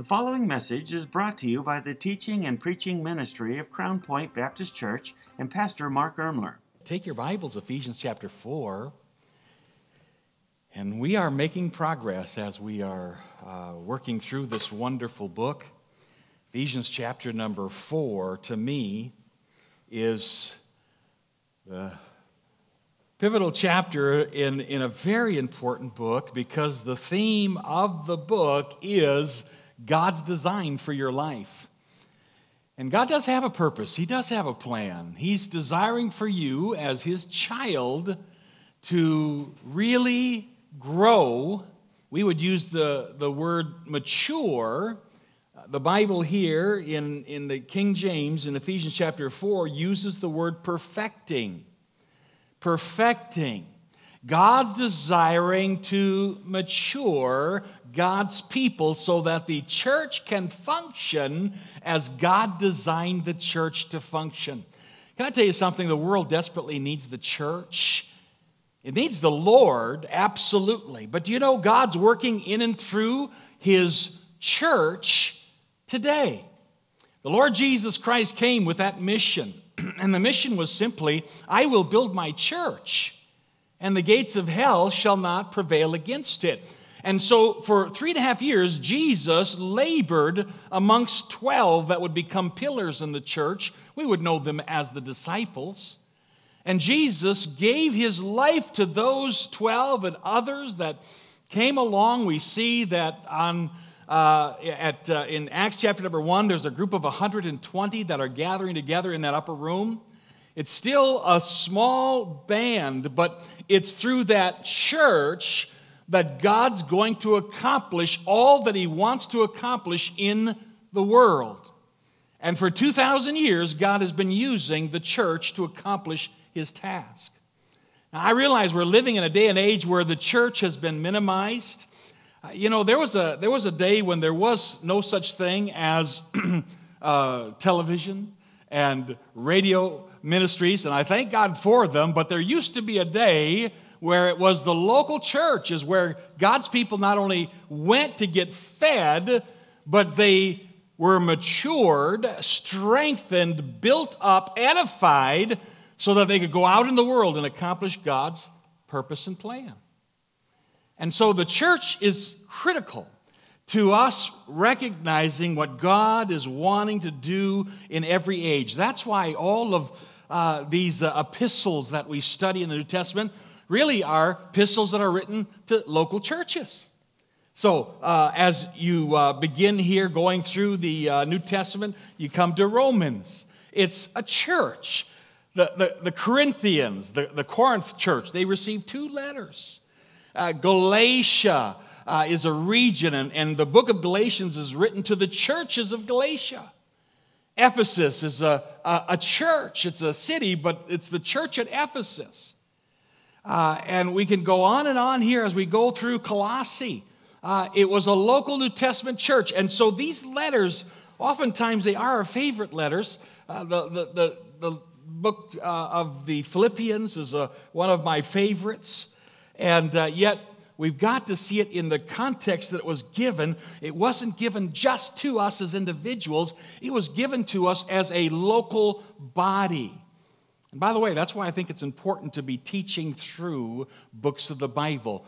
The following message is brought to you by the teaching and preaching ministry of Crown Point Baptist Church and Pastor Mark Ermler. Take your Bibles, Ephesians chapter 4. And we are making progress as we are uh, working through this wonderful book. Ephesians chapter number 4, to me, is the pivotal chapter in, in a very important book because the theme of the book is God's design for your life. And God does have a purpose, He does have a plan. He's desiring for you, as His child, to really grow. We would use the, the word mature. The Bible here in, in the King James in Ephesians chapter 4 uses the word perfecting. Perfecting. God's desiring to mature God's people so that the church can function as God designed the church to function. Can I tell you something? The world desperately needs the church. It needs the Lord, absolutely. But do you know God's working in and through His church today? The Lord Jesus Christ came with that mission, and the mission was simply I will build my church, and the gates of hell shall not prevail against it. And so, for three and a half years, Jesus labored amongst 12 that would become pillars in the church. We would know them as the disciples. And Jesus gave his life to those 12 and others that came along. We see that on, uh, at, uh, in Acts chapter number 1, there's a group of 120 that are gathering together in that upper room. It's still a small band, but it's through that church that God's going to accomplish all that He wants to accomplish in the world. And for 2,000 years, God has been using the church to accomplish His task. Now, I realize we're living in a day and age where the church has been minimized. Uh, you know, there was, a, there was a day when there was no such thing as uh, television and radio ministries, and I thank God for them, but there used to be a day where it was the local church, is where God's people not only went to get fed, but they were matured, strengthened, built up, edified, so that they could go out in the world and accomplish God's purpose and plan. And so the church is critical to us recognizing what God is wanting to do in every age. That's why all of uh, these uh, epistles that we study in the New Testament really are epistles that are written to local churches. So, uh, as you uh, begin here going through the uh, New Testament, you come to Romans. It's a church. The, the, the Corinthians, the, the Corinth church, they received two letters. Uh, Galatia uh, is a region, and, and the book of Galatians is written to the churches of Galatia. Ephesus is a, a, a church, it's a city, but it's the church at Ephesus. Uh, and we can go on and on here as we go through Colossae. Uh, it was a local New Testament church. And so these letters, oftentimes they are our favorite letters. Uh, the, the, the, the, book uh, of the Philippians is a, one of my favorites. And uh, yet, we've got to see it in the context that it was given. It wasn't given just to us as individuals, it was given to us as a local body. And by the way, that's why I think it's important to be teaching through books of the Bible.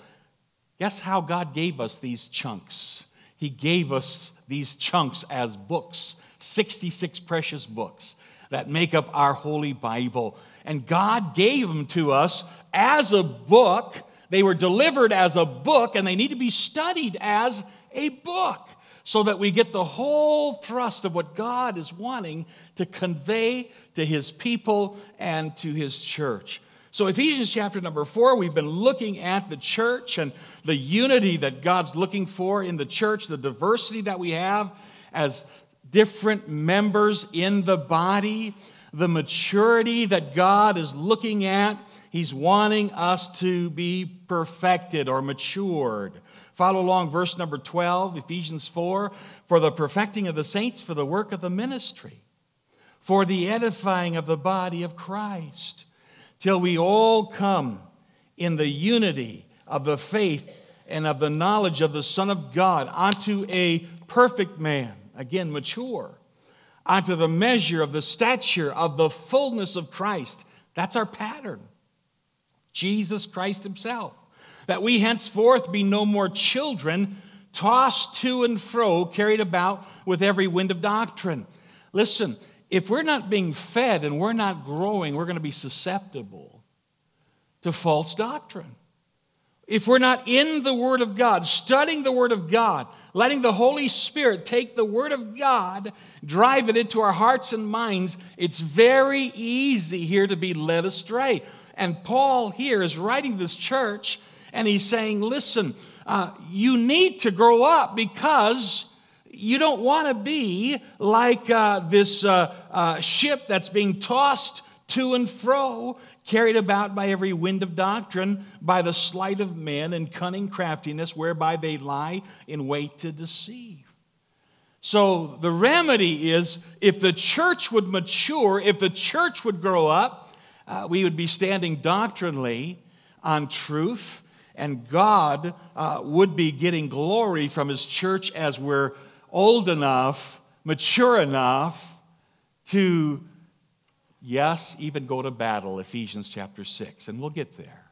Guess how God gave us these chunks? He gave us these chunks as books, 66 precious books that make up our Holy Bible. And God gave them to us as a book. They were delivered as a book, and they need to be studied as a book so that we get the whole thrust of what God is wanting to convey to his people and to his church. So, Ephesians chapter number four, we've been looking at the church and the unity that God's looking for in the church, the diversity that we have as different members in the body, the maturity that God is looking at. He's wanting us to be perfected or matured. Follow along, verse number 12, Ephesians 4 for the perfecting of the saints, for the work of the ministry, for the edifying of the body of Christ, till we all come in the unity of the faith and of the knowledge of the Son of God unto a perfect man, again, mature, unto the measure of the stature of the fullness of Christ. That's our pattern. Jesus Christ Himself. That we henceforth be no more children, tossed to and fro, carried about with every wind of doctrine. Listen, if we're not being fed and we're not growing, we're going to be susceptible to false doctrine. If we're not in the Word of God, studying the Word of God, letting the Holy Spirit take the Word of God, drive it into our hearts and minds, it's very easy here to be led astray. And Paul here is writing this church and he's saying, listen, uh, you need to grow up because you don't want to be like uh, this uh, uh, ship that's being tossed to and fro, carried about by every wind of doctrine, by the sleight of men and cunning craftiness, whereby they lie in wait to deceive. So the remedy is if the church would mature, if the church would grow up, uh, we would be standing doctrinally on truth and God uh, would be getting glory from His church as we're old enough, mature enough to, yes, even go to battle, Ephesians chapter 6. And we'll get there.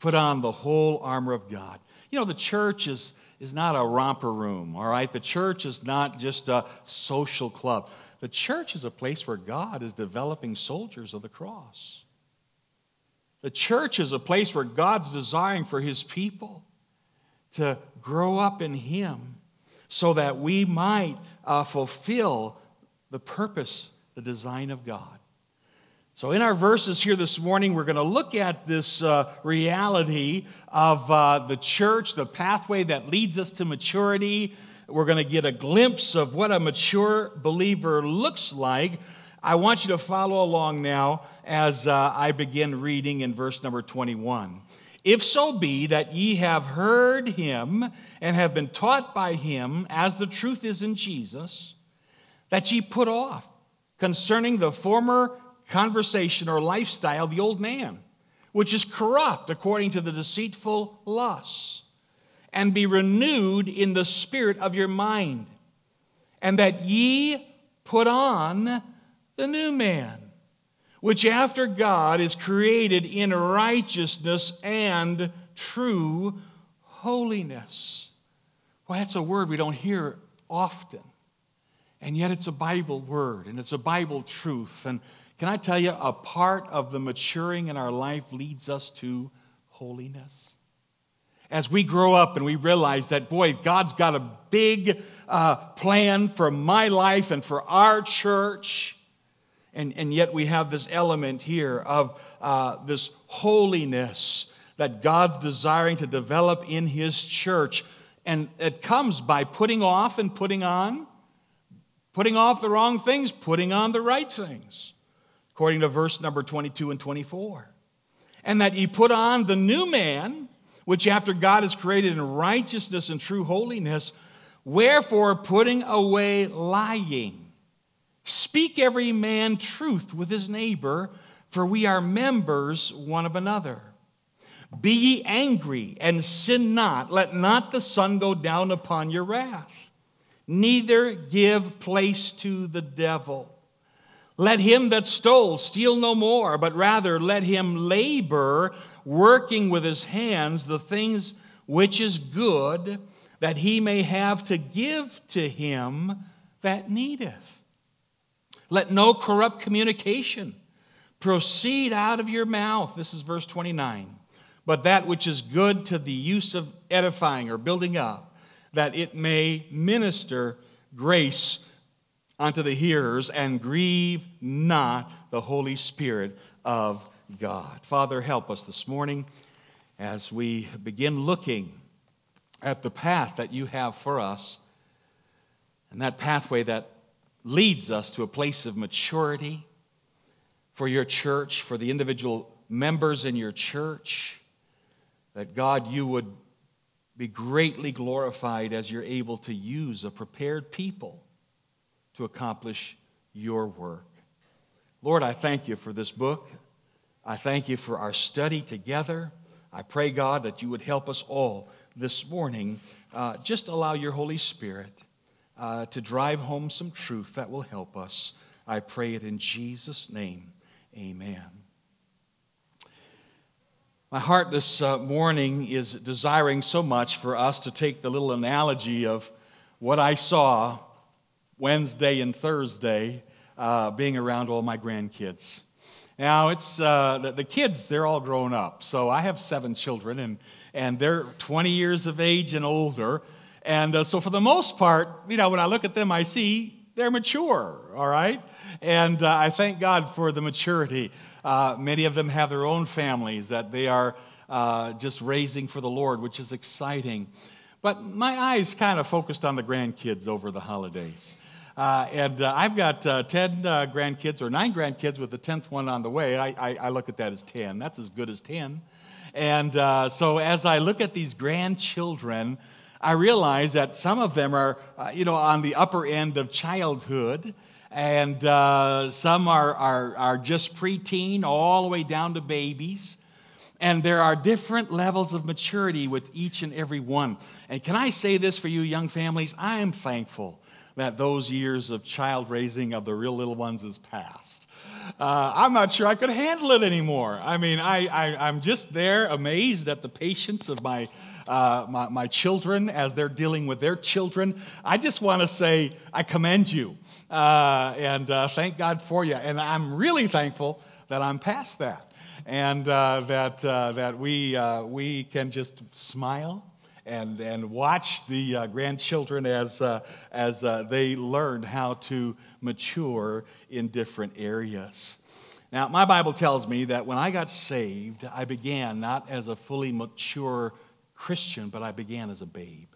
Put on the whole armor of God. You know, the church is, is not a romper room, all right? The church is not just a social club. The church is a place where God is developing soldiers of the cross. The church is a place where God's desiring for his people to grow up in him so that we might uh, fulfill the purpose, the design of God. So, in our verses here this morning, we're going to look at this uh, reality of uh, the church, the pathway that leads us to maturity. We're going to get a glimpse of what a mature believer looks like. I want you to follow along now as uh, I begin reading in verse number 21. If so be that ye have heard him and have been taught by him, as the truth is in Jesus, that ye put off concerning the former conversation or lifestyle the old man, which is corrupt according to the deceitful lusts, and be renewed in the spirit of your mind, and that ye put on the new man which after God is created in righteousness and true holiness. Well, that's a word we don't hear often. And yet it's a Bible word and it's a Bible truth. And can I tell you, a part of the maturing in our life leads us to holiness. As we grow up and we realize that, boy, God's got a big uh, plan for my life and for our church. And, and yet we have this element here of uh, this holiness that God's desiring to develop in His church. And it comes by putting off and putting on, putting off the wrong things, putting on the right things, according to verse number 22 and 24. And that ye put on the new man, which after God is created in righteousness and true holiness, wherefore putting away lying Speak every man truth with his neighbor, for we are members one of another. Be ye angry and sin not. Let not the sun go down upon your wrath. Neither give place to the devil. Let him that stole steal no more, but rather let him labor, working with his hands the things which is good, that he may have to give to him that needeth. Let no corrupt communication proceed out of your mouth. This is verse 29. But that which is good to the use of edifying or building up, that it may minister grace unto the hearers and grieve not the Holy Spirit of God. Father, help us this morning as we begin looking at the path that you have for us and that pathway that leads us to a place of maturity for your church, for the individual members in your church, that God, you would be greatly glorified as you're able to use a prepared people to accomplish your work. Lord, I thank you for this book. I thank you for our study together. I pray, God, that you would help us all this morning, uh, just allow your Holy Spirit uh, to drive home some truth that will help us. I pray it in Jesus' name. Amen. My heart this uh, morning is desiring so much for us to take the little analogy of what I saw Wednesday and Thursday uh, being around all my grandkids. Now, it's uh, the, the, kids, they're all grown up. So I have seven children, and, and they're 20 years of age and older. And uh, so, for the most part, you know, when I look at them, I see they're mature, all right? And uh, I thank God for the maturity. Uh, many of them have their own families that they are uh, just raising for the Lord, which is exciting. But my eyes kind of focused on the grandkids over the holidays. Uh, and uh, I've got uh, 10 uh, grandkids, or nine grandkids, with the 10th one on the way. I, I, I, look at that as 10. That's as good as 10. And so as I look at these grandchildren, I realize that some of them are, uh, you know, on the upper end of childhood and uh, some are, are, are just preteen, all the way down to babies. And there are different levels of maturity with each and every one. And can I say this for you, young families? I am thankful that those years of child raising of the real little ones is past. Uh, I'm not sure I could handle it anymore. I mean, I, I, am just there amazed at the patience of my, uh, my, my children as they're dealing with their children. I just want to say, I commend you. Uh, and uh, thank God for you. And I'm really thankful that I'm past that and uh, that, uh, that we, uh, we can just smile and, and watch the uh, grandchildren as, as they learn how to mature in different areas. Now, my Bible tells me that when I got saved, I began not as a fully mature Christian, but I began as a babe.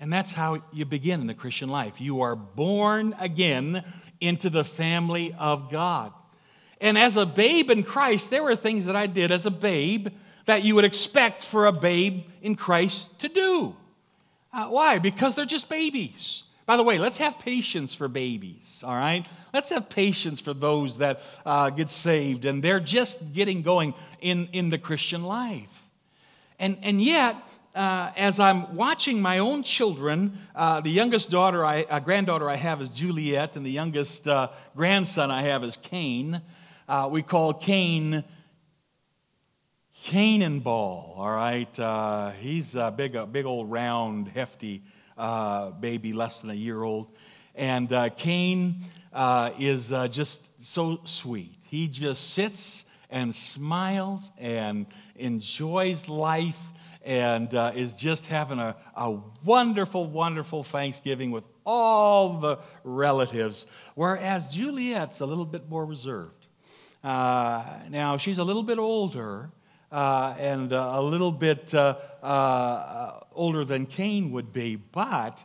And that's how you begin in the Christian life. You are born again into the family of God. And as a babe in Christ, there were things that I did as a babe that you would expect for a babe in Christ to do. Uh, why? Because they're just babies. By the way, let's have patience for babies, all right? Let's have patience for those that uh, get saved and they're just getting going in, in the Christian life. And, and yet, uh, as I'm watching my own children, uh, the youngest daughter, I, uh, granddaughter I have is Juliet, and the youngest uh, grandson I have is Cain. Uh, we call Cain Cannonball, all right? Uh, he's a big, a big old round, hefty baby, less than a year old. And Cain is just so sweet. He just sits and smiles and enjoys life and uh, is just having a, a wonderful, wonderful Thanksgiving with all the relatives, whereas Juliet's a little bit more reserved. Uh, now, she's a little bit older uh, and uh, a little bit uh, uh, older than Cain would be, but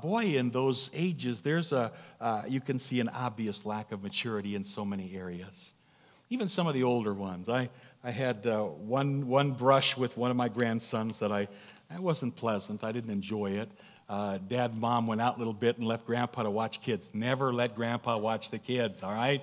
boy, in those ages, there's a, you can see an obvious lack of maturity in so many areas. Even some of the older ones. I, I had uh, one, one brush with one of my grandsons that I, that wasn't pleasant. I didn't enjoy it. Uh, Dad and mom went out a little bit and left grandpa to watch kids. Never let grandpa watch the kids, all right?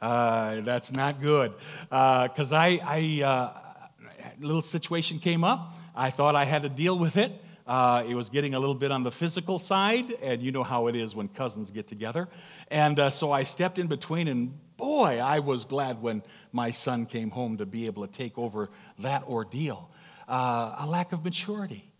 Uh, that's not good. Because uh, I, I uh, a little situation came up. I thought I had to deal with it. Uh, it was getting a little bit on the physical side, and you know how it is when cousins get together. And uh, so I stepped in between, and boy, I was glad when my son came home to be able to take over that ordeal. Uh, a lack of maturity,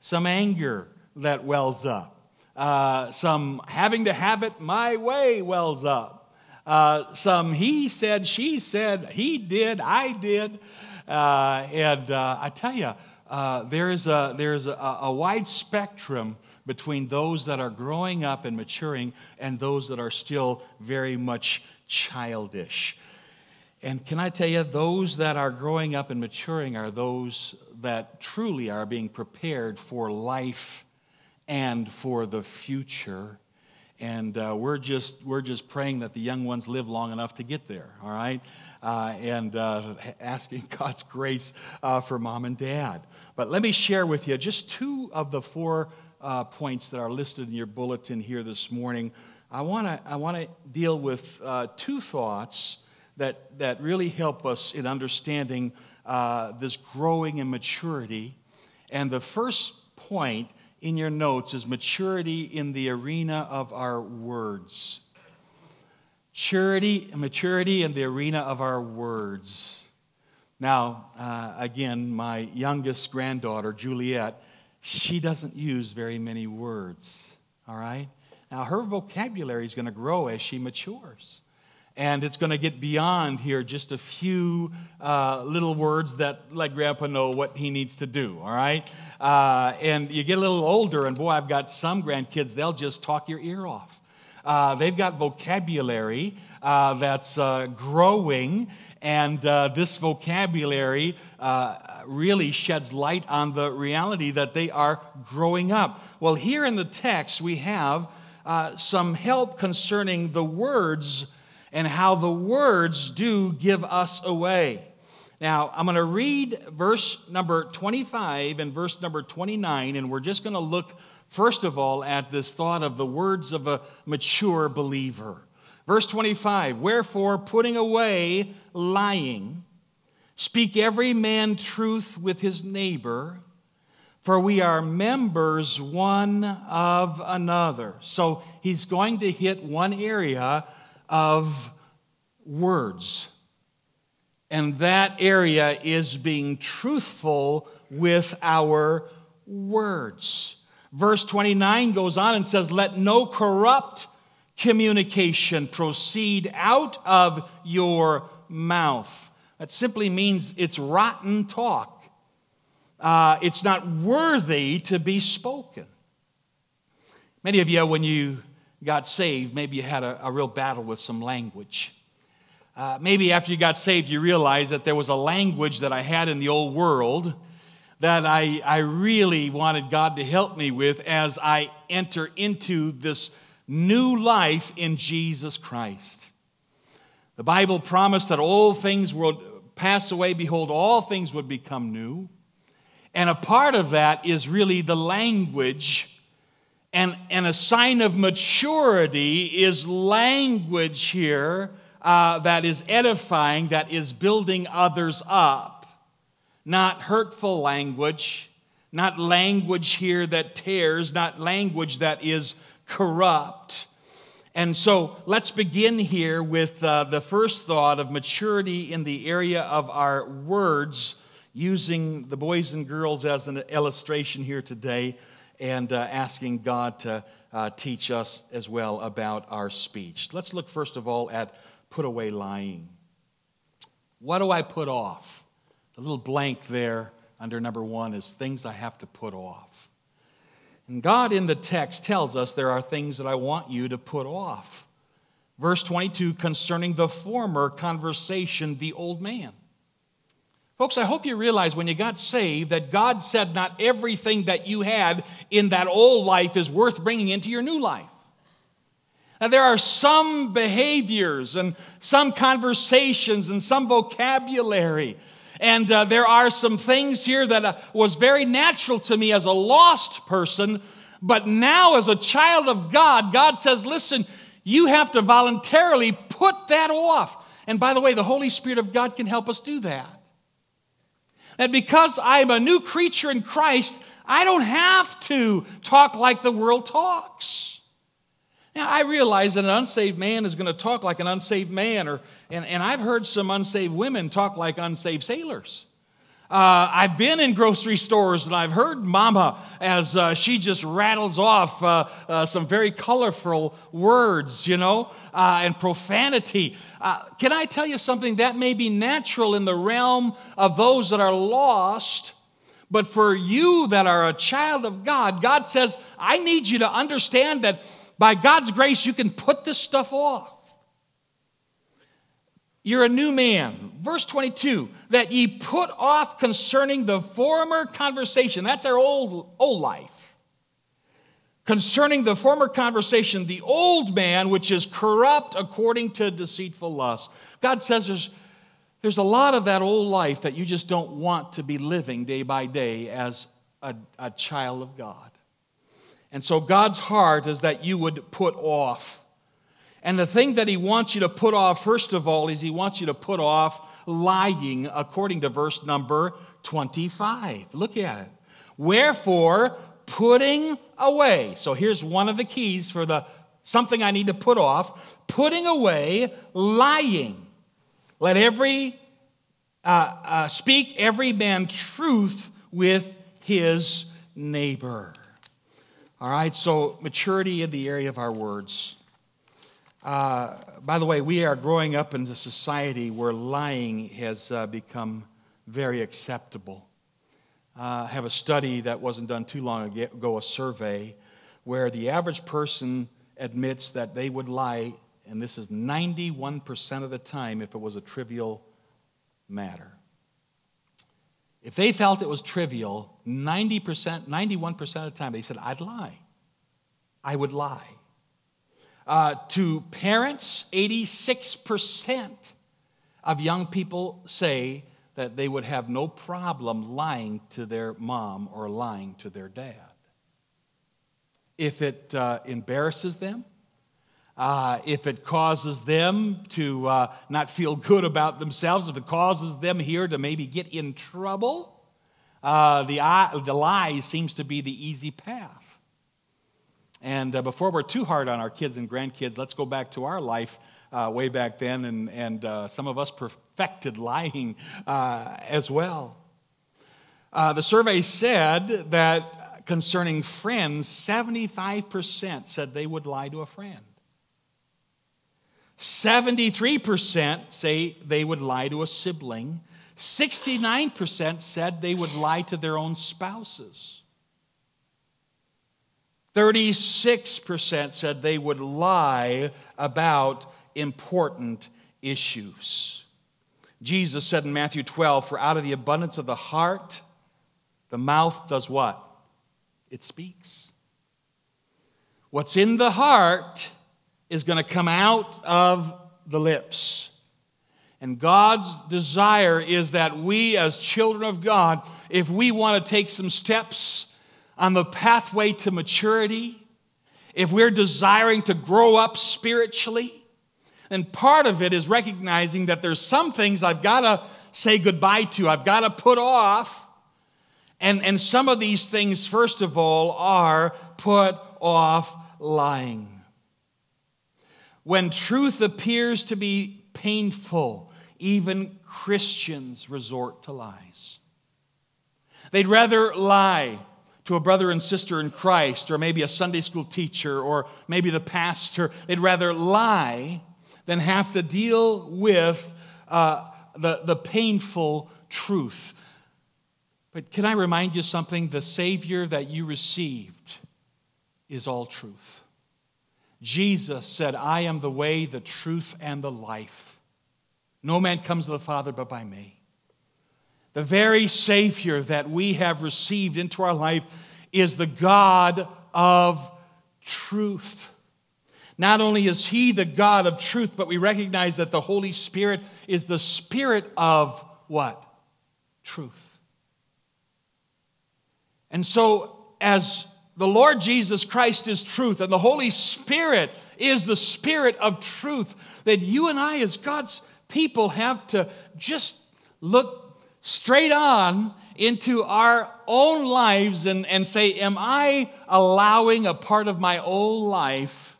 some anger that wells up, uh, some having to have it my way wells up, uh, some he said, she said, he did, I did. Uh, and I tell you, uh, there is, a, there is a, a wide spectrum between those that are growing up and maturing and those that are still very much childish. And can I tell you, those that are growing up and maturing are those that truly are being prepared for life and for the future. And uh, we're, just, we're just praying that the young ones live long enough to get there, all right? Uh, and uh, asking God's grace uh, for mom and dad. But let me share with you just two of the four uh, points that are listed in your bulletin here this morning. I want to I wanna deal with uh, two thoughts that, that really help us in understanding uh, this growing in maturity And the first point in your notes is maturity in the arena of our words. Maturity, maturity in the arena of our words. Now, uh, again, my youngest granddaughter, Juliet, she doesn't use very many words, all right? Now, her vocabulary is going to grow as she matures. And it's going to get beyond here just a few uh, little words that let Grandpa know what he needs to do, all right? Uh, and you get a little older, and boy, I've got some grandkids, they'll just talk your ear off. Uh, they've got vocabulary uh, that's uh, growing, and uh, this vocabulary really sheds light on the reality that they are growing up. Well, here in the text, we have Uh, some help concerning the words and how the words do give us away. Now, I'm going to read verse number 25 and verse number 29, and we're just going to look, first of all, at this thought of the words of a mature believer. Verse 25 Wherefore, putting away lying, speak every man truth with his neighbor, for we are members one of another. So he's going to hit one area of words. And that area is being truthful with our words. Verse 29 goes on and says, Let no corrupt communication proceed out of your mouth. That simply means it's rotten talk. Uh, it's not worthy to be spoken. Many of you, when you got saved, maybe you had a, a real battle with some language. Uh, maybe after you got saved, you realized that there was a language that I had in the old world that I, I really wanted God to help me with as I enter into this new life in Jesus Christ. The Bible promised that all things would pass away. Behold, all things would become new. And a part of that is really the language and, and a sign of maturity is language here uh, that is edifying, that is building others up. Not hurtful language, not language here that tears, not language that is corrupt. And so let's begin here with uh, the first thought of maturity in the area of our words, using the boys and girls as an illustration here today and uh, asking God to uh, teach us as well about our speech. Let's look first of all at put away lying. What do I put off? The little blank there under number one is things I have to put off. And God in the text tells us there are things that I want you to put off. Verse 22 concerning the former conversation, the old man. Folks, I hope you realize when you got saved that God said not everything that you had in that old life is worth bringing into your new life. Now, there are some behaviors and some conversations and some vocabulary. And uh, there are some things here that uh, was very natural to me as a lost person. But now, as a child of God, God says, listen, you have to voluntarily put that off. And by the way, the Holy Spirit of God can help us do that. That because I'm a new creature in Christ, I don't have to talk like the world talks. Now, I realize that an unsaved man is going to talk like an unsaved man, or, and, and I've heard some unsaved women talk like unsaved sailors. Uh, I've been in grocery stores and I've heard Mama as uh, she just rattles off uh, uh some very colorful words, you know, uh, and profanity. Uh, can I tell you something? That may be natural in the realm of those that are lost, but for you that are a child of God, God says, I need you to understand that by God's grace, you can put this stuff off. You're a new man. Verse 22 that ye put off concerning the former conversation. That's our old, old life. Concerning the former conversation, the old man, which is corrupt according to deceitful lust. God says there's, there's a lot of that old life that you just don't want to be living day by day as a, a child of God. And so God's heart is that you would put off and the thing that he wants you to put off, first of all, is he wants you to put off lying, according to verse number 25. Look at it. Wherefore, putting away. So here's one of the keys for the something I need to put off putting away lying. Let every uh, uh, speak every man truth with his neighbor. All right, so maturity in the area of our words. Uh, by the way, we are growing up in a society where lying has uh, become very acceptable. Uh, I have a study that wasn't done too long ago, a survey, where the average person admits that they would lie, and this is 91% of the time if it was a trivial matter. If they felt it was trivial, 90%, 91% of the time they said, I'd lie. I would lie. Uh, to parents, 86% of young people say that they would have no problem lying to their mom or lying to their dad. If it uh, embarrasses them, uh, if it causes them to uh, not feel good about themselves, if it causes them here to maybe get in trouble, uh, the, the lie seems to be the easy path. And uh, before we're too hard on our kids and grandkids, let's go back to our life uh, way back then, and, and uh, some of us perfected lying as well. the survey said that concerning friends, 75% said they would lie to a friend. 73% say they would lie to a sibling. 69% said they would lie to their own spouses. 36% said they would lie about important issues. Jesus said in Matthew 12, For out of the abundance of the heart, the mouth does what? It speaks. What's in the heart is going to come out of the lips. And God's desire is that we, as children of God, if we want to take some steps on the pathway to maturity, if we're desiring to grow up spiritually, and part of it is recognizing that there's some things I've got to say goodbye to, I've got to put off. And, and some of these things, first of all, are put off lying. When truth appears to be painful, even Christians resort to lies. They'd rather lie to a brother and sister in Christ, or maybe a Sunday school teacher, or maybe the pastor. They'd rather lie than have to deal with uh, the, the painful truth. But can I remind you something? The Savior that you received is all truth. Jesus said, I am the way, the truth, and the life. No man comes to the Father but by me. The very Savior that we have received into our life is the God of truth. Not only is He the God of truth, but we recognize that the Holy Spirit is the Spirit of what? Truth. And so, as the Lord Jesus Christ is truth, and the Holy Spirit is the Spirit of truth. That you and I, as God's people, have to just look straight on into our own lives and, and say, Am I allowing a part of my old life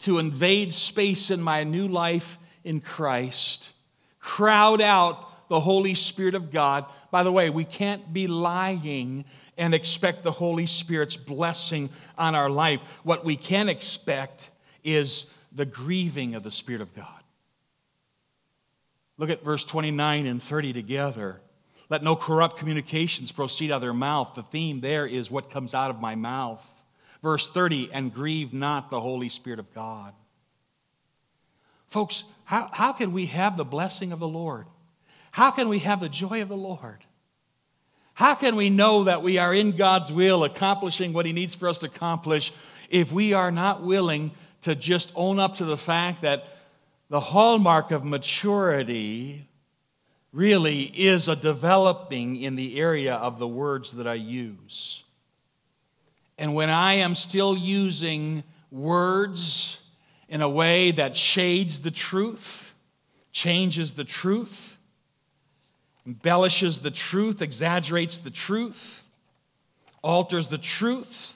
to invade space in my new life in Christ? Crowd out the Holy Spirit of God. By the way, we can't be lying and expect the Holy Spirit's blessing on our life. What we can expect is the grieving of the Spirit of God. Look at verse 29 and 30 together. Let no corrupt communications proceed out of their mouth. The theme there is what comes out of my mouth. Verse 30, and grieve not the Holy Spirit of God. Folks, how, how can we have the blessing of the Lord? How can we have the joy of the Lord? How can we know that we are in God's will, accomplishing what He needs for us to accomplish, if we are not willing to just own up to the fact that the hallmark of maturity really is a developing in the area of the words that I use? And when I am still using words in a way that shades the truth, changes the truth, embellishes the truth, exaggerates the truth, alters the truth.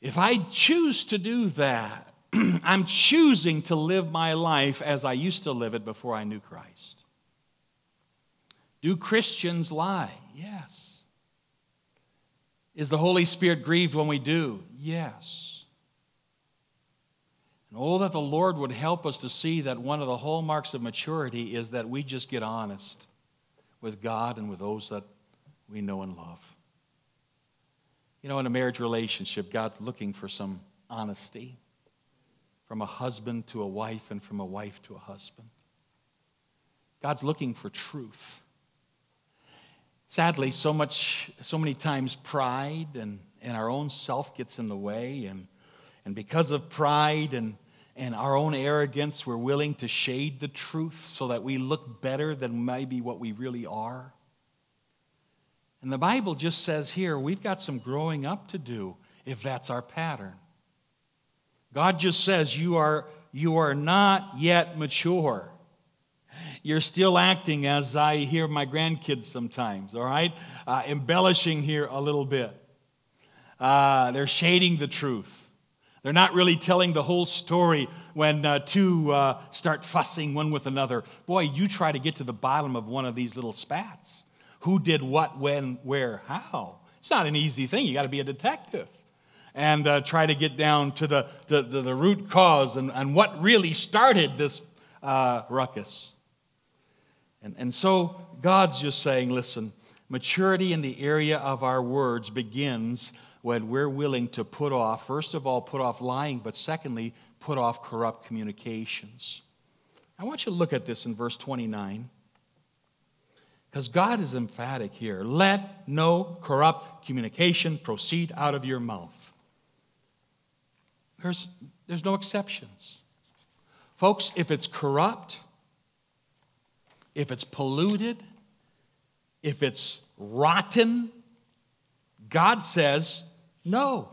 If I choose to do that, I'm choosing to live my life as I used to live it before I knew Christ. Do Christians lie? Yes. Is the Holy Spirit grieved when we do? Yes. And oh, that the Lord would help us to see that one of the hallmarks of maturity is that we just get honest with God and with those that we know and love. You know, in a marriage relationship, God's looking for some honesty from a husband to a wife and from a wife to a husband. God's looking for truth. Sadly, so much, so many times pride and, and our own self gets in the way, and, and because of pride and, and our own arrogance, we're willing to shade the truth so that we look better than maybe what we really are. And the Bible just says here, we've got some growing up to do if that's our pattern. God just says you are, you are not yet mature. You're still acting as I hear my grandkids sometimes, all right? Uh, embellishing here a little bit. Uh, they're shading the truth. They're not really telling the whole story when uh, two uh, start fussing one with another. Boy, you try to get to the bottom of one of these little spats. Who did what, when, where, how? It's not an easy thing. You got to be a detective and uh, try to get down to the, the, the, the root cause and, and what really started this uh, ruckus. And, and so God's just saying, listen, maturity in the area of our words begins when we're willing to put off, first of all, put off lying, but secondly, put off corrupt communications. I want you to look at this in verse 29. Because God is emphatic here. Let no corrupt communication proceed out of your mouth. There's, there's no exceptions. Folks, if it's corrupt, if it's polluted, if it's rotten, God says, no.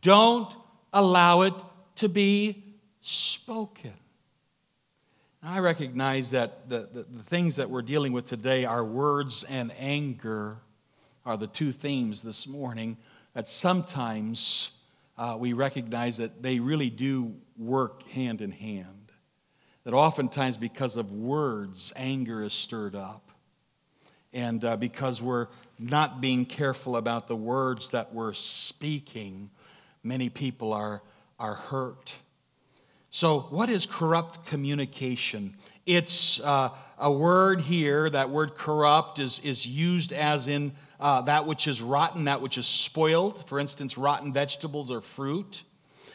Don't allow it to be spoken. I recognize that the, the, the, things that we're dealing with today are words and anger, are the two themes this morning that sometimes uh, we recognize that they really do work hand in hand. That oftentimes, because of words, anger is stirred up. And uh, because we're not being careful about the words that we're speaking, many people are, are hurt. So, what is corrupt communication? It's uh, a word here, that word corrupt is, is used as in uh, that which is rotten, that which is spoiled, for instance, rotten vegetables or fruit.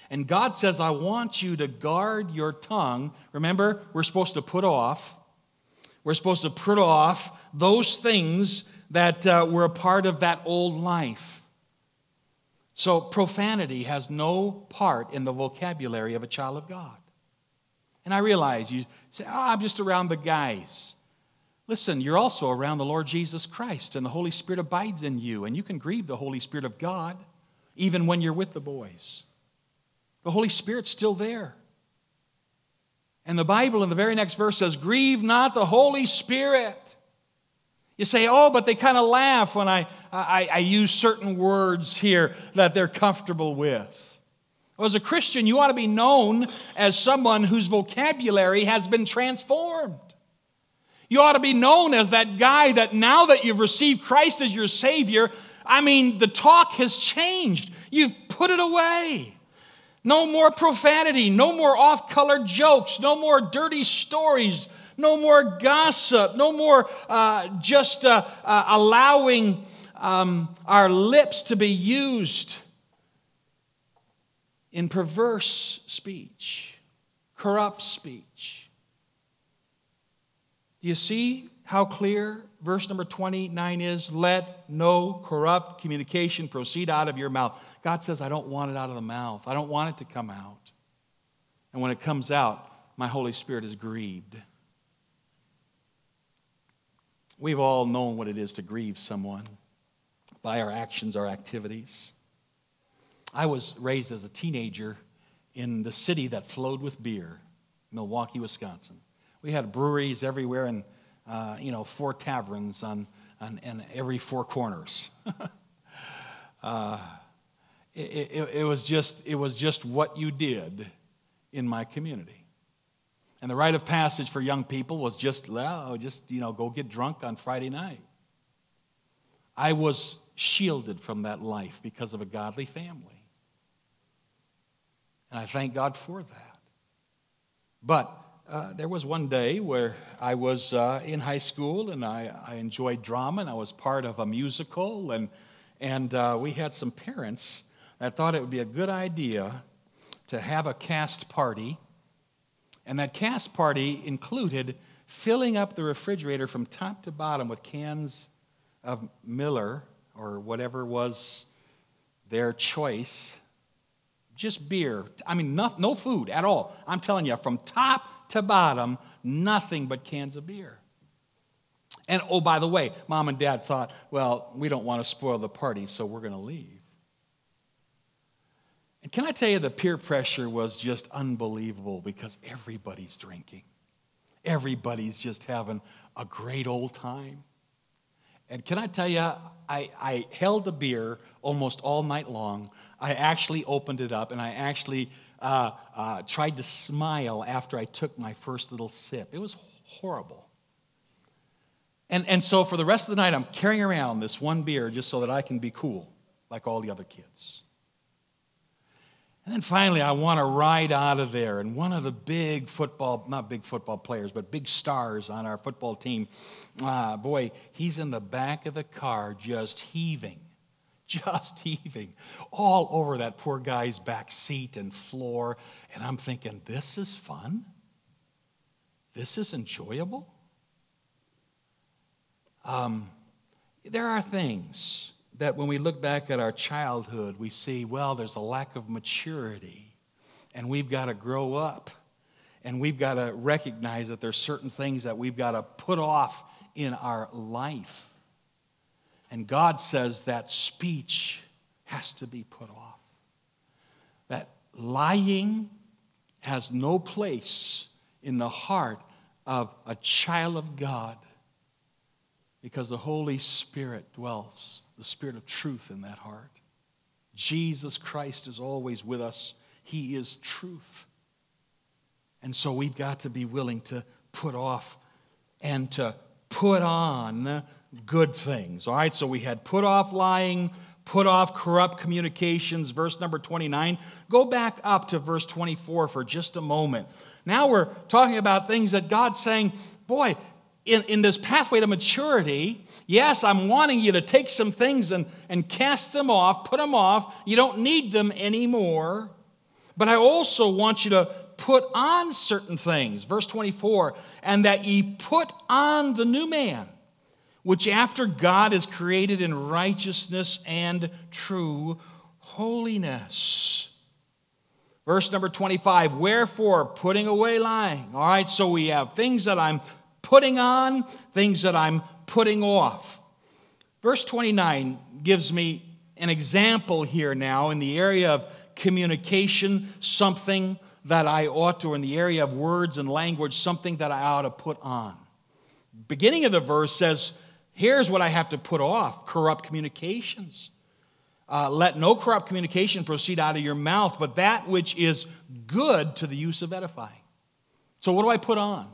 And God says, I want you to guard your tongue. Remember, we're supposed to put off. We're supposed to put off those things that uh, were a part of that old life. So, profanity has no part in the vocabulary of a child of God. And I realize you say, Oh, I'm just around the guys. Listen, you're also around the Lord Jesus Christ, and the Holy Spirit abides in you, and you can grieve the Holy Spirit of God even when you're with the boys. The Holy Spirit's still there. And the Bible in the very next verse says, Grieve not the Holy Spirit. You say, oh, but they kind of laugh when I, I, I, use certain words here that they're comfortable with. Well, as a Christian, you ought to be known as someone whose vocabulary has been transformed. You ought to be known as that guy that now that you've received Christ as your Savior, I mean, the talk has changed. You've put it away. No more profanity, no more off color jokes, no more dirty stories, no more gossip, no more uh, just uh, uh, allowing um, our lips to be used in perverse speech, corrupt speech. You see how clear verse number 29 is? Let no corrupt communication proceed out of your mouth. God says, I don't want it out of the mouth. I don't want it to come out. And when it comes out, my Holy Spirit is grieved. We've all known what it is to grieve someone by our actions, our activities. I was raised as a teenager in the city that flowed with beer, Milwaukee, Wisconsin. We had breweries everywhere and, uh, you know, four taverns on, on, every four corners. uh, it, it, it, was just, it was just what you did in my community. And the rite of passage for young people was just, well, just, you know, go get drunk on Friday night. I was shielded from that life because of a godly family. And I thank God for that. But uh, there was one day where I was uh, in high school and I, I, enjoyed drama and I was part of a musical. And, and uh, we had some parents that thought it would be a good idea to have a cast party. And that cast party included filling up the refrigerator from top to bottom with cans of Miller or whatever was their choice. Just beer. I mean, no, no food at all. I'm telling you, from top to bottom, nothing but cans of beer. And oh, by the way, mom and dad thought, well, we don't want to spoil the party, so we're going to leave. And can I tell you, the peer pressure was just unbelievable because everybody's drinking. Everybody's just having a great old time. And can I tell you, I, I held the beer almost all night long. I actually opened it up and I actually uh, uh, tried to smile after I took my first little sip. It was horrible. And, and so for the rest of the night, I'm carrying around this one beer just so that I can be cool like all the other kids. And then finally, I want to ride out of there. And one of the big football, not big football players, but big stars on our football team, uh, boy, he's in the back of the car just heaving, just heaving all over that poor guy's back seat and floor. And I'm thinking, this is fun? This is enjoyable? Um, there are things that when we look back at our childhood, we see, well, there's a lack of maturity, and we've got to grow up, and we've got to recognize that there's certain things that we've got to put off in our life. And God says that speech has to be put off. That lying has no place in the heart of a child of God because the Holy Spirit dwells the Spirit of truth in that heart. Jesus Christ is always with us, He is truth. And so we've got to be willing to put off and to put on good things. All right, so we had put off lying, put off corrupt communications, verse number 29. Go back up to verse 24 for just a moment. Now we're talking about things that God's saying, boy, in, in this pathway to maturity, yes, I'm wanting you to take some things and, and cast them off, put them off. You don't need them anymore. But I also want you to put on certain things. Verse 24, and that ye put on the new man, which after God is created in righteousness and true holiness. Verse number 25, wherefore putting away lying. All right, so we have things that I'm putting on, things that I'm putting off. Verse 29 gives me an example here now in the area of communication, something that I ought to, or in the area of words and language, something that I ought to put on. Beginning of the verse says, Here's what I have to put off corrupt communications. Uh, let no corrupt communication proceed out of your mouth, but that which is good to the use of edifying. So, what do I put on?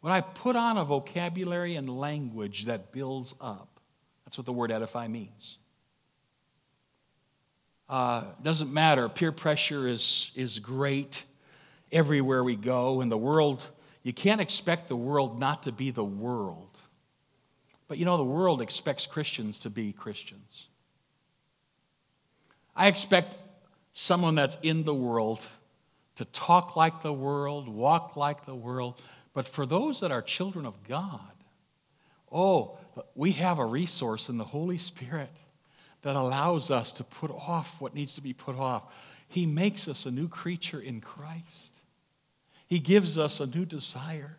When I put on a vocabulary and language that builds up, that's what the word edify means. Uh, doesn't matter. Peer pressure is, is great everywhere we go. In the world, you can't expect the world not to be the world. But you know, the world expects Christians to be Christians. I expect someone that's in the world to talk like the world, walk like the world, but for those that are children of God, oh, we have a resource in the Holy Spirit that allows us to put off what needs to be put off. He makes us a new creature in Christ, He gives us a new desire.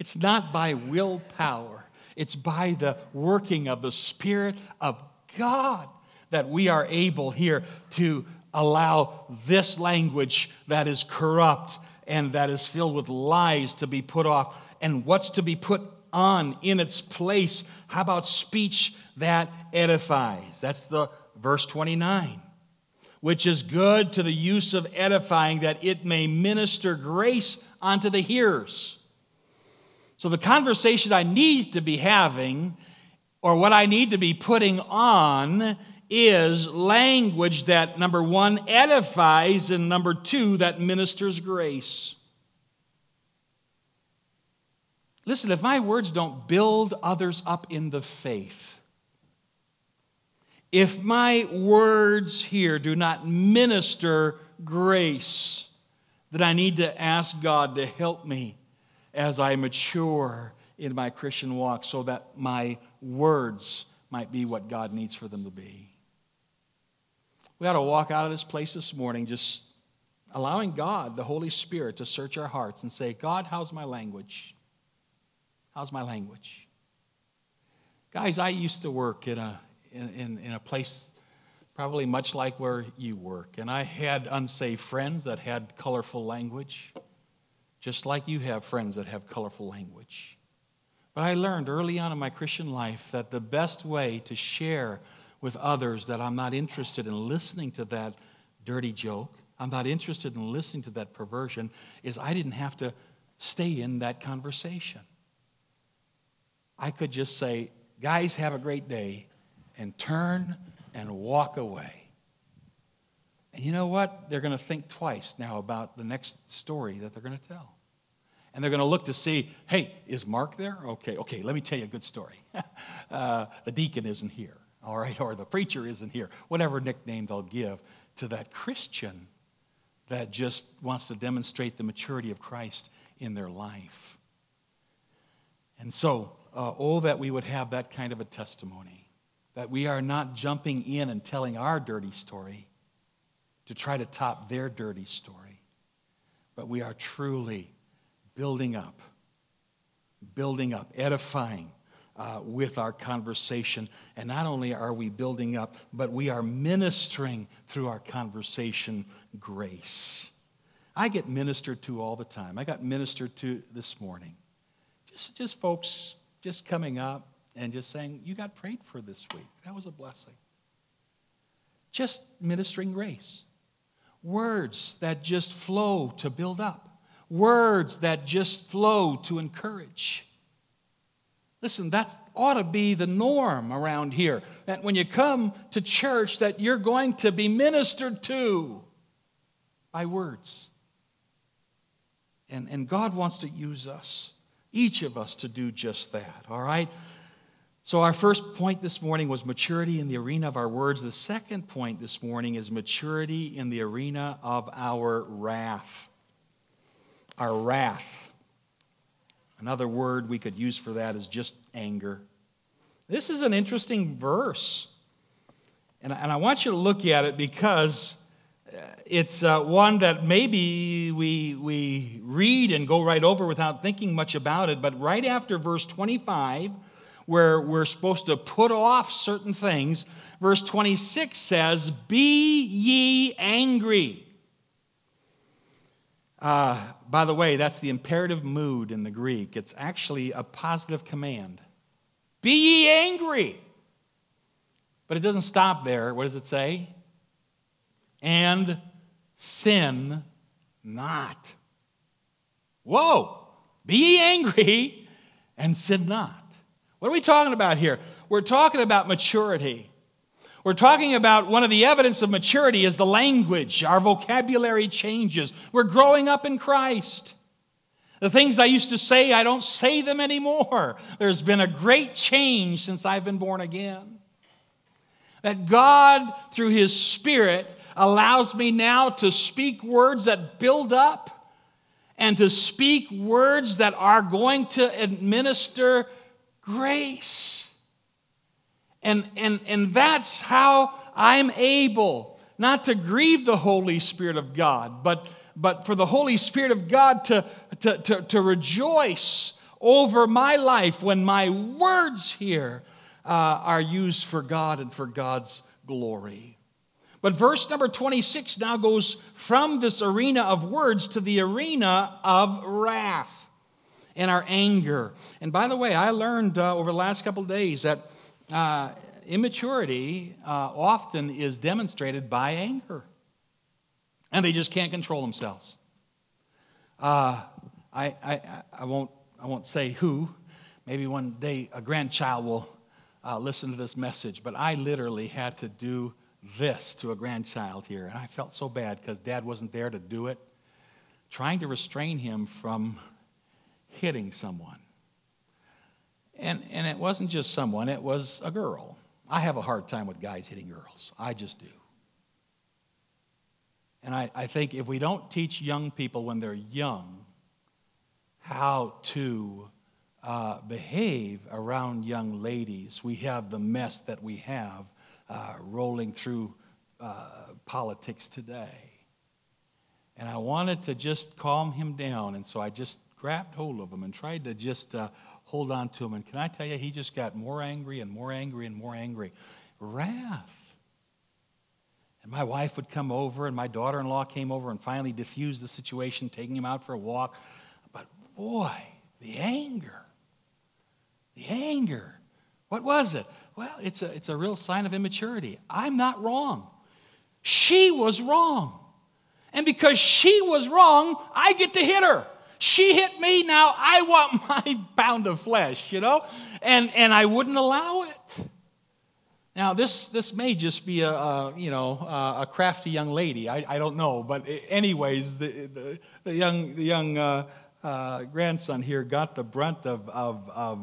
It's not by willpower, it's by the working of the Spirit of God that we are able here to allow this language that is corrupt and that is filled with lies to be put off. And what's to be put on in its place. How about speech that edifies? That's the verse 29. Which is good to the use of edifying, that it may minister grace unto the hearers. So, the conversation I need to be having, or what I need to be putting on, is language that, number one, edifies, and number two, that ministers grace. Listen, if my words don't build others up in the faith, if my words here do not minister grace, then I need to ask God to help me as I mature in my Christian walk so that my words might be what God needs for them to be. We ought to walk out of this place this morning just allowing God, the Holy Spirit, to search our hearts and say, God, how's my language? How's my language? Guys, I used to work in a, in, in a place probably much like where you work, and I had unsaved friends that had colorful language, just like you have friends that have colorful language. But I learned early on in my Christian life that the best way to share with others that I'm not interested in listening to that dirty joke, I'm not interested in listening to that perversion, is I didn't have to stay in that conversation. I could just say, guys, have a great day, and turn and walk away. And you know what? They're going to think twice now about the next story that they're going to tell. And they're going to look to see, hey, is Mark there? Okay, okay, let me tell you a good story. uh, the deacon isn't here, all right, or the preacher isn't here, whatever nickname they'll give to that Christian that just wants to demonstrate the maturity of Christ in their life. And so, uh, oh, that we would have that kind of a testimony. That we are not jumping in and telling our dirty story to try to top their dirty story, but we are truly building up, building up, edifying uh, with our conversation. And not only are we building up, but we are ministering through our conversation grace. I get ministered to all the time. I got ministered to this morning. Just, just folks just coming up and just saying, You got prayed for this week. That was a blessing. Just ministering grace. Words that just flow to build up, words that just flow to encourage. Listen, that ought to be the norm around here. That when you come to church, that you're going to be ministered to by words. And, and God wants to use us each of us to do just that, all right? So, our first point this morning was maturity in the arena of our words. The second point this morning is maturity in the arena of our wrath. Our wrath. Another word we could use for that is just anger. This is an interesting verse. And, I want you to look at it because it's uh, one that maybe we, we read and go right over without thinking much about it, but right after verse 25, where we're supposed to put off certain things, verse 26 says, Be ye angry. Uh, by the way, that's the imperative mood in the Greek. It's actually a positive command. Be ye angry. But it doesn't stop there. What does it say? And sin not. Whoa, be ye angry and sin not. What are we talking about here? We're talking about maturity. We're talking about one of the evidence of maturity is the language. Our vocabulary changes. We're growing up in Christ. The things I used to say, I don't say them anymore. There's been a great change since I've been born again. That God, through His Spirit, allows me now to speak words that build up and to speak words that are going to administer grace. And, and, and that's how I'm able not to grieve the Holy Spirit of God, but, but for the Holy Spirit of God to, to, to, to rejoice over my life when my words here uh, are used for God and for God's glory. But verse number 26 now goes from this arena of words to the arena of wrath. and our anger. And by the way, I learned uh, over the last couple days that uh, immaturity uh, often is demonstrated by anger, and they just can't control themselves. Uh, I, I, I, won't, I won't say who. Maybe one day a grandchild will uh, listen to this message, but I literally had to do this to a grandchild here, and I felt so bad because dad wasn't there to do it, trying to restrain him from hitting someone. And, and it wasn't just someone, it was a girl. I have a hard time with guys hitting girls. I just do. And I, I think if we don't teach young people when they're young how to uh, behave around young ladies, we have the mess that we have uh, rolling through uh, politics today. And I wanted to just calm him down, and so I just grabbed hold of him and tried to just uh, hold on to him. And can I tell you, he just got more angry and more angry and more angry. Wrath. And my wife would come over, and my daughter in law came over and finally diffused the situation, taking him out for a walk. But boy, the anger. The anger. What was it? Well, it's a, it's a real sign of immaturity. I'm not wrong. She was wrong. And because she was wrong, I get to hit her. She hit me, now I want my pound of flesh, you know? And, and I wouldn't allow it. Now, this, this may just be a, a you know, a crafty young lady. I, I don't know. But anyways, the, the, the young, the young uh, uh, grandson here got the brunt of, of, of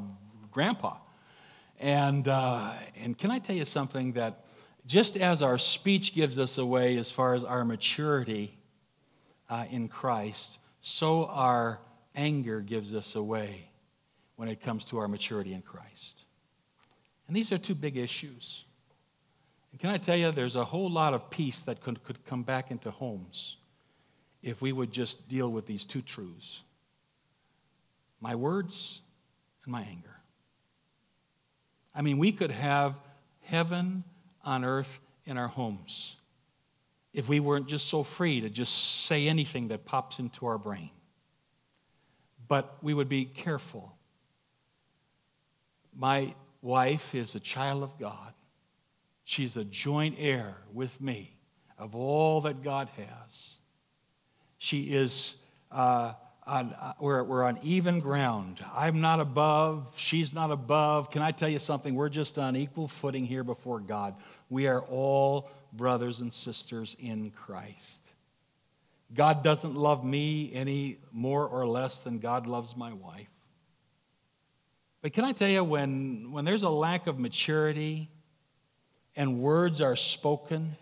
grandpa. And, uh, and can I tell you something that just as our speech gives us away as far as our maturity uh, in Christ, so our anger gives us away when it comes to our maturity in Christ. And these are two big issues. And can I tell you, there's a whole lot of peace that could, could come back into homes if we would just deal with these two truths my words and my anger. I mean, we could have heaven on earth in our homes if we weren't just so free to just say anything that pops into our brain. But we would be careful. My wife is a child of God. She's a joint heir with me of all that God has. She is, uh, on, uh, we're, we're on even ground. I'm not above, she's not above. Can I tell you something? We're just on equal footing here before God. We are all brothers and sisters in Christ. God doesn't love me any more or less than God loves my wife. But can I tell you, when, when there's a lack of maturity and words are spoken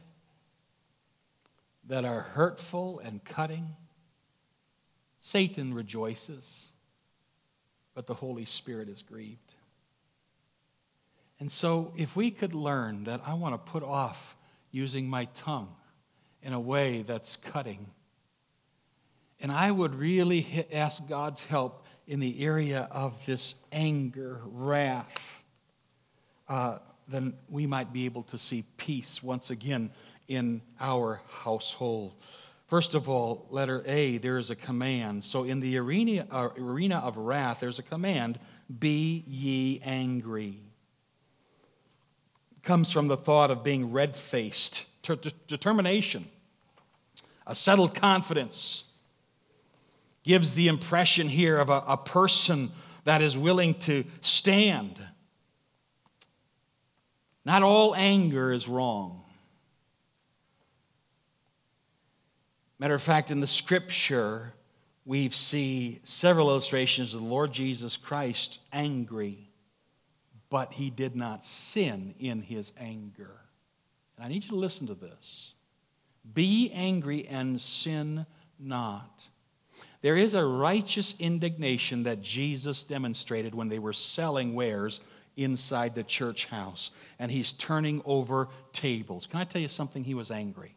that are hurtful and cutting, Satan rejoices, but the Holy Spirit is grieved. And so, if we could learn that I want to put off using my tongue in a way that's cutting, and I would really hit, ask God's help in the area of this anger, wrath, uh, then we might be able to see peace once again in our household. First of all, letter A, there is a command. So in the arena, uh, arena of wrath, there's a command be ye angry. Comes from the thought of being red faced, determination, a settled confidence. Gives the impression here of a, a person that is willing to stand. Not all anger is wrong. Matter of fact, in the scripture, we see several illustrations of the Lord Jesus Christ angry, but he did not sin in his anger. And I need you to listen to this. Be angry and sin not. There is a righteous indignation that Jesus demonstrated when they were selling wares inside the church house, and he's turning over tables. Can I tell you something? He was angry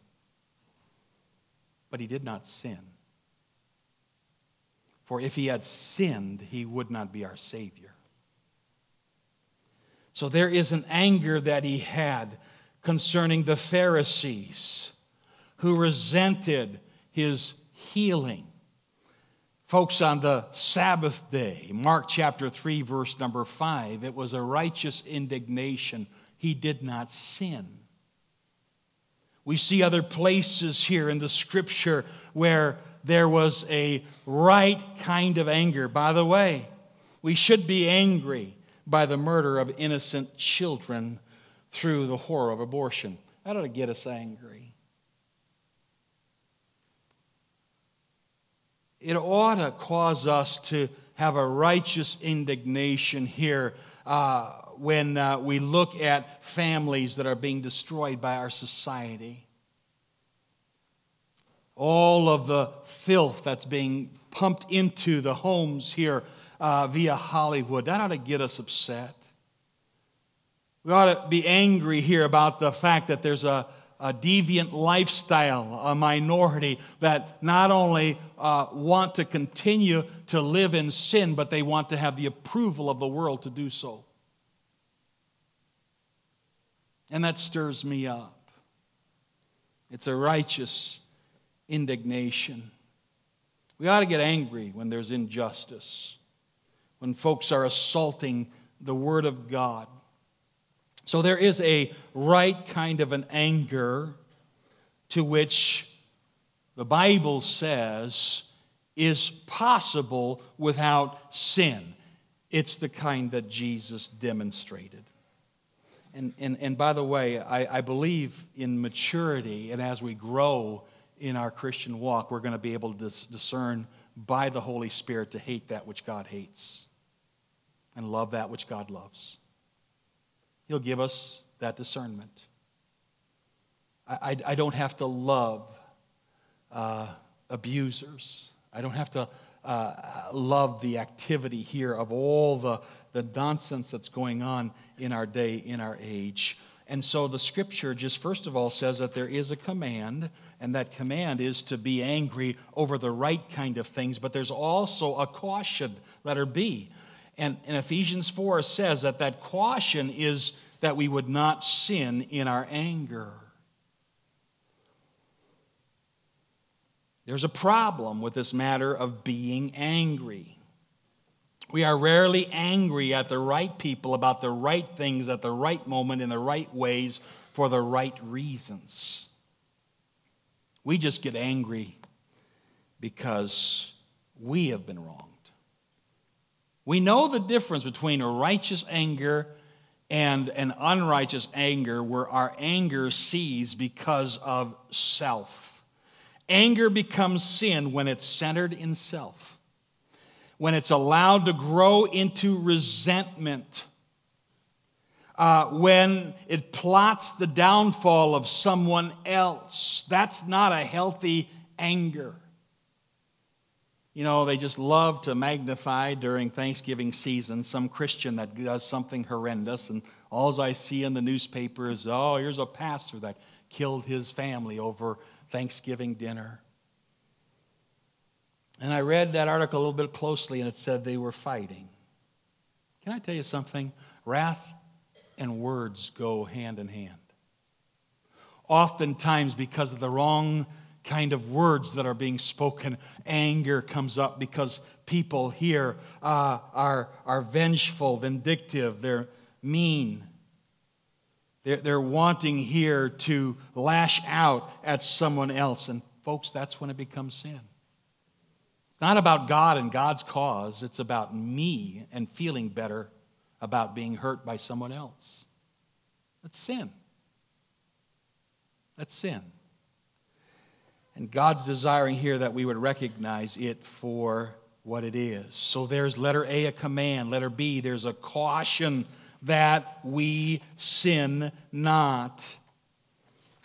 but he did not sin. For if he had sinned, he would not be our Savior. So there is an anger that he had concerning the Pharisees who resented his healing. Folks, on the Sabbath day, Mark chapter 3, verse number 5, it was a righteous indignation. He did not sin. We see other places here in the scripture where there was a right kind of anger. By the way, we should be angry by the murder of innocent children through the horror of abortion. That ought to get us angry. It ought to cause us to have a righteous indignation here uh, when uh, we look at families that are being destroyed by our society. All of the filth that's being pumped into the homes here uh, via Hollywood, that ought to get us upset. We ought to be angry here about the fact that there's a, a deviant lifestyle, a minority that not only uh, want to continue to live in sin, but they want to have the approval of the world to do so. And that stirs me up. It's a righteous indignation. We ought to get angry when there's injustice, when folks are assaulting the Word of God. So there is a right kind of an anger to which the Bible says is possible without sin. It's the kind that Jesus demonstrated. And, and, and by the way, I, I believe in maturity, and as we grow in our Christian walk, we're going to be able to discern by the Holy Spirit to hate that which God hates and love that which God loves. He'll give us that discernment. I, I, I don't have to love uh, abusers. I don't have to uh, love the activity here of all the, the nonsense that's going on in our day, in our age. And so the scripture just first of all says that there is a command, and that command is to be angry over the right kind of things, but there's also a caution, letter B. And, Ephesians 4 says that that caution is that we would not sin in our anger. There's a problem with this matter of being angry. We are rarely angry at the right people about the right things at the right moment in the right ways for the right reasons. We just get angry because we have been wronged. We know the difference between a righteous anger and an unrighteous anger where our anger sees because of self. Anger becomes sin when it's centered in self, when it's allowed to grow into resentment, uh, when it plots the downfall of someone else. That's not a healthy anger. You know, they just love to magnify during Thanksgiving season some Christian that does something horrendous, and all I see in the newspaper is, oh, here's a pastor that killed his family over Thanksgiving dinner. And I read that article a little bit closely, and it said they were fighting. Can I tell you something? Wrath and words go hand in hand. Oftentimes, because of the wrong kind of words that are being spoken. Anger comes up because people here uh, are, are vengeful, vindictive, they're mean. They're, they're wanting here to lash out at someone else. And, folks, that's when it becomes sin. It's not about God and God's cause, it's about me and feeling better about being hurt by someone else. That's sin. That's sin. And God's desiring here that we would recognize it for what it is. So there's letter A, a command. Letter B, there's a caution that we sin not.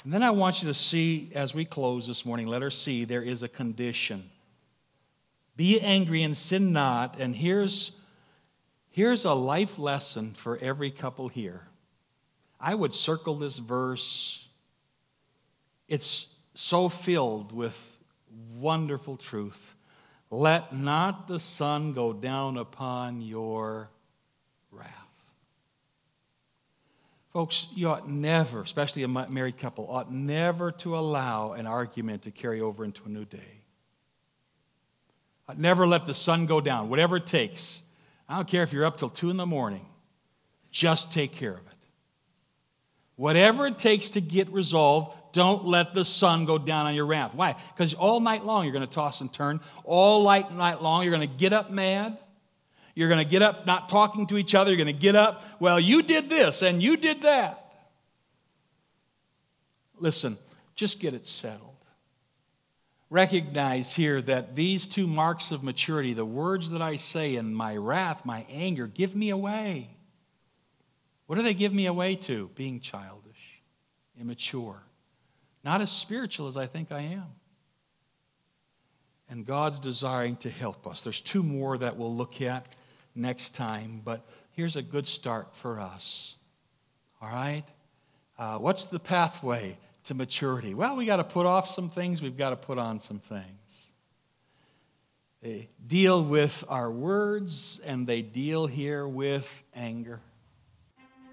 And then I want you to see, as we close this morning, letter C, there is a condition. Be angry and sin not. And here's, here's a life lesson for every couple here. I would circle this verse. It's so filled with wonderful truth. Let not the sun go down upon your wrath. Folks, you ought never, especially a married couple, ought never to allow an argument to carry over into a new day. Never let the sun go down, whatever it takes. I don't care if you're up till 2 in the morning, just take care of it. Whatever it takes to get resolved, don't let the sun go down on your wrath. Why? Because all night long you're going to toss and turn. All night, night long you're going to get up mad. You're going to get up not talking to each other. You're going to get up, well, you did this and you did that. Listen, just get it settled. Recognize here that these two marks of maturity, the words that I say in my wrath, my anger, give me away. What do they give me away to? Being childish, immature, not as spiritual as I think I am. And God's desiring to help us. There's two more that we'll look at next time, but here's a good start for us. All right? Uh, what's the pathway to maturity? Well, we got to put off some things, we've got to put on some things. They deal with our words, and they deal here with anger.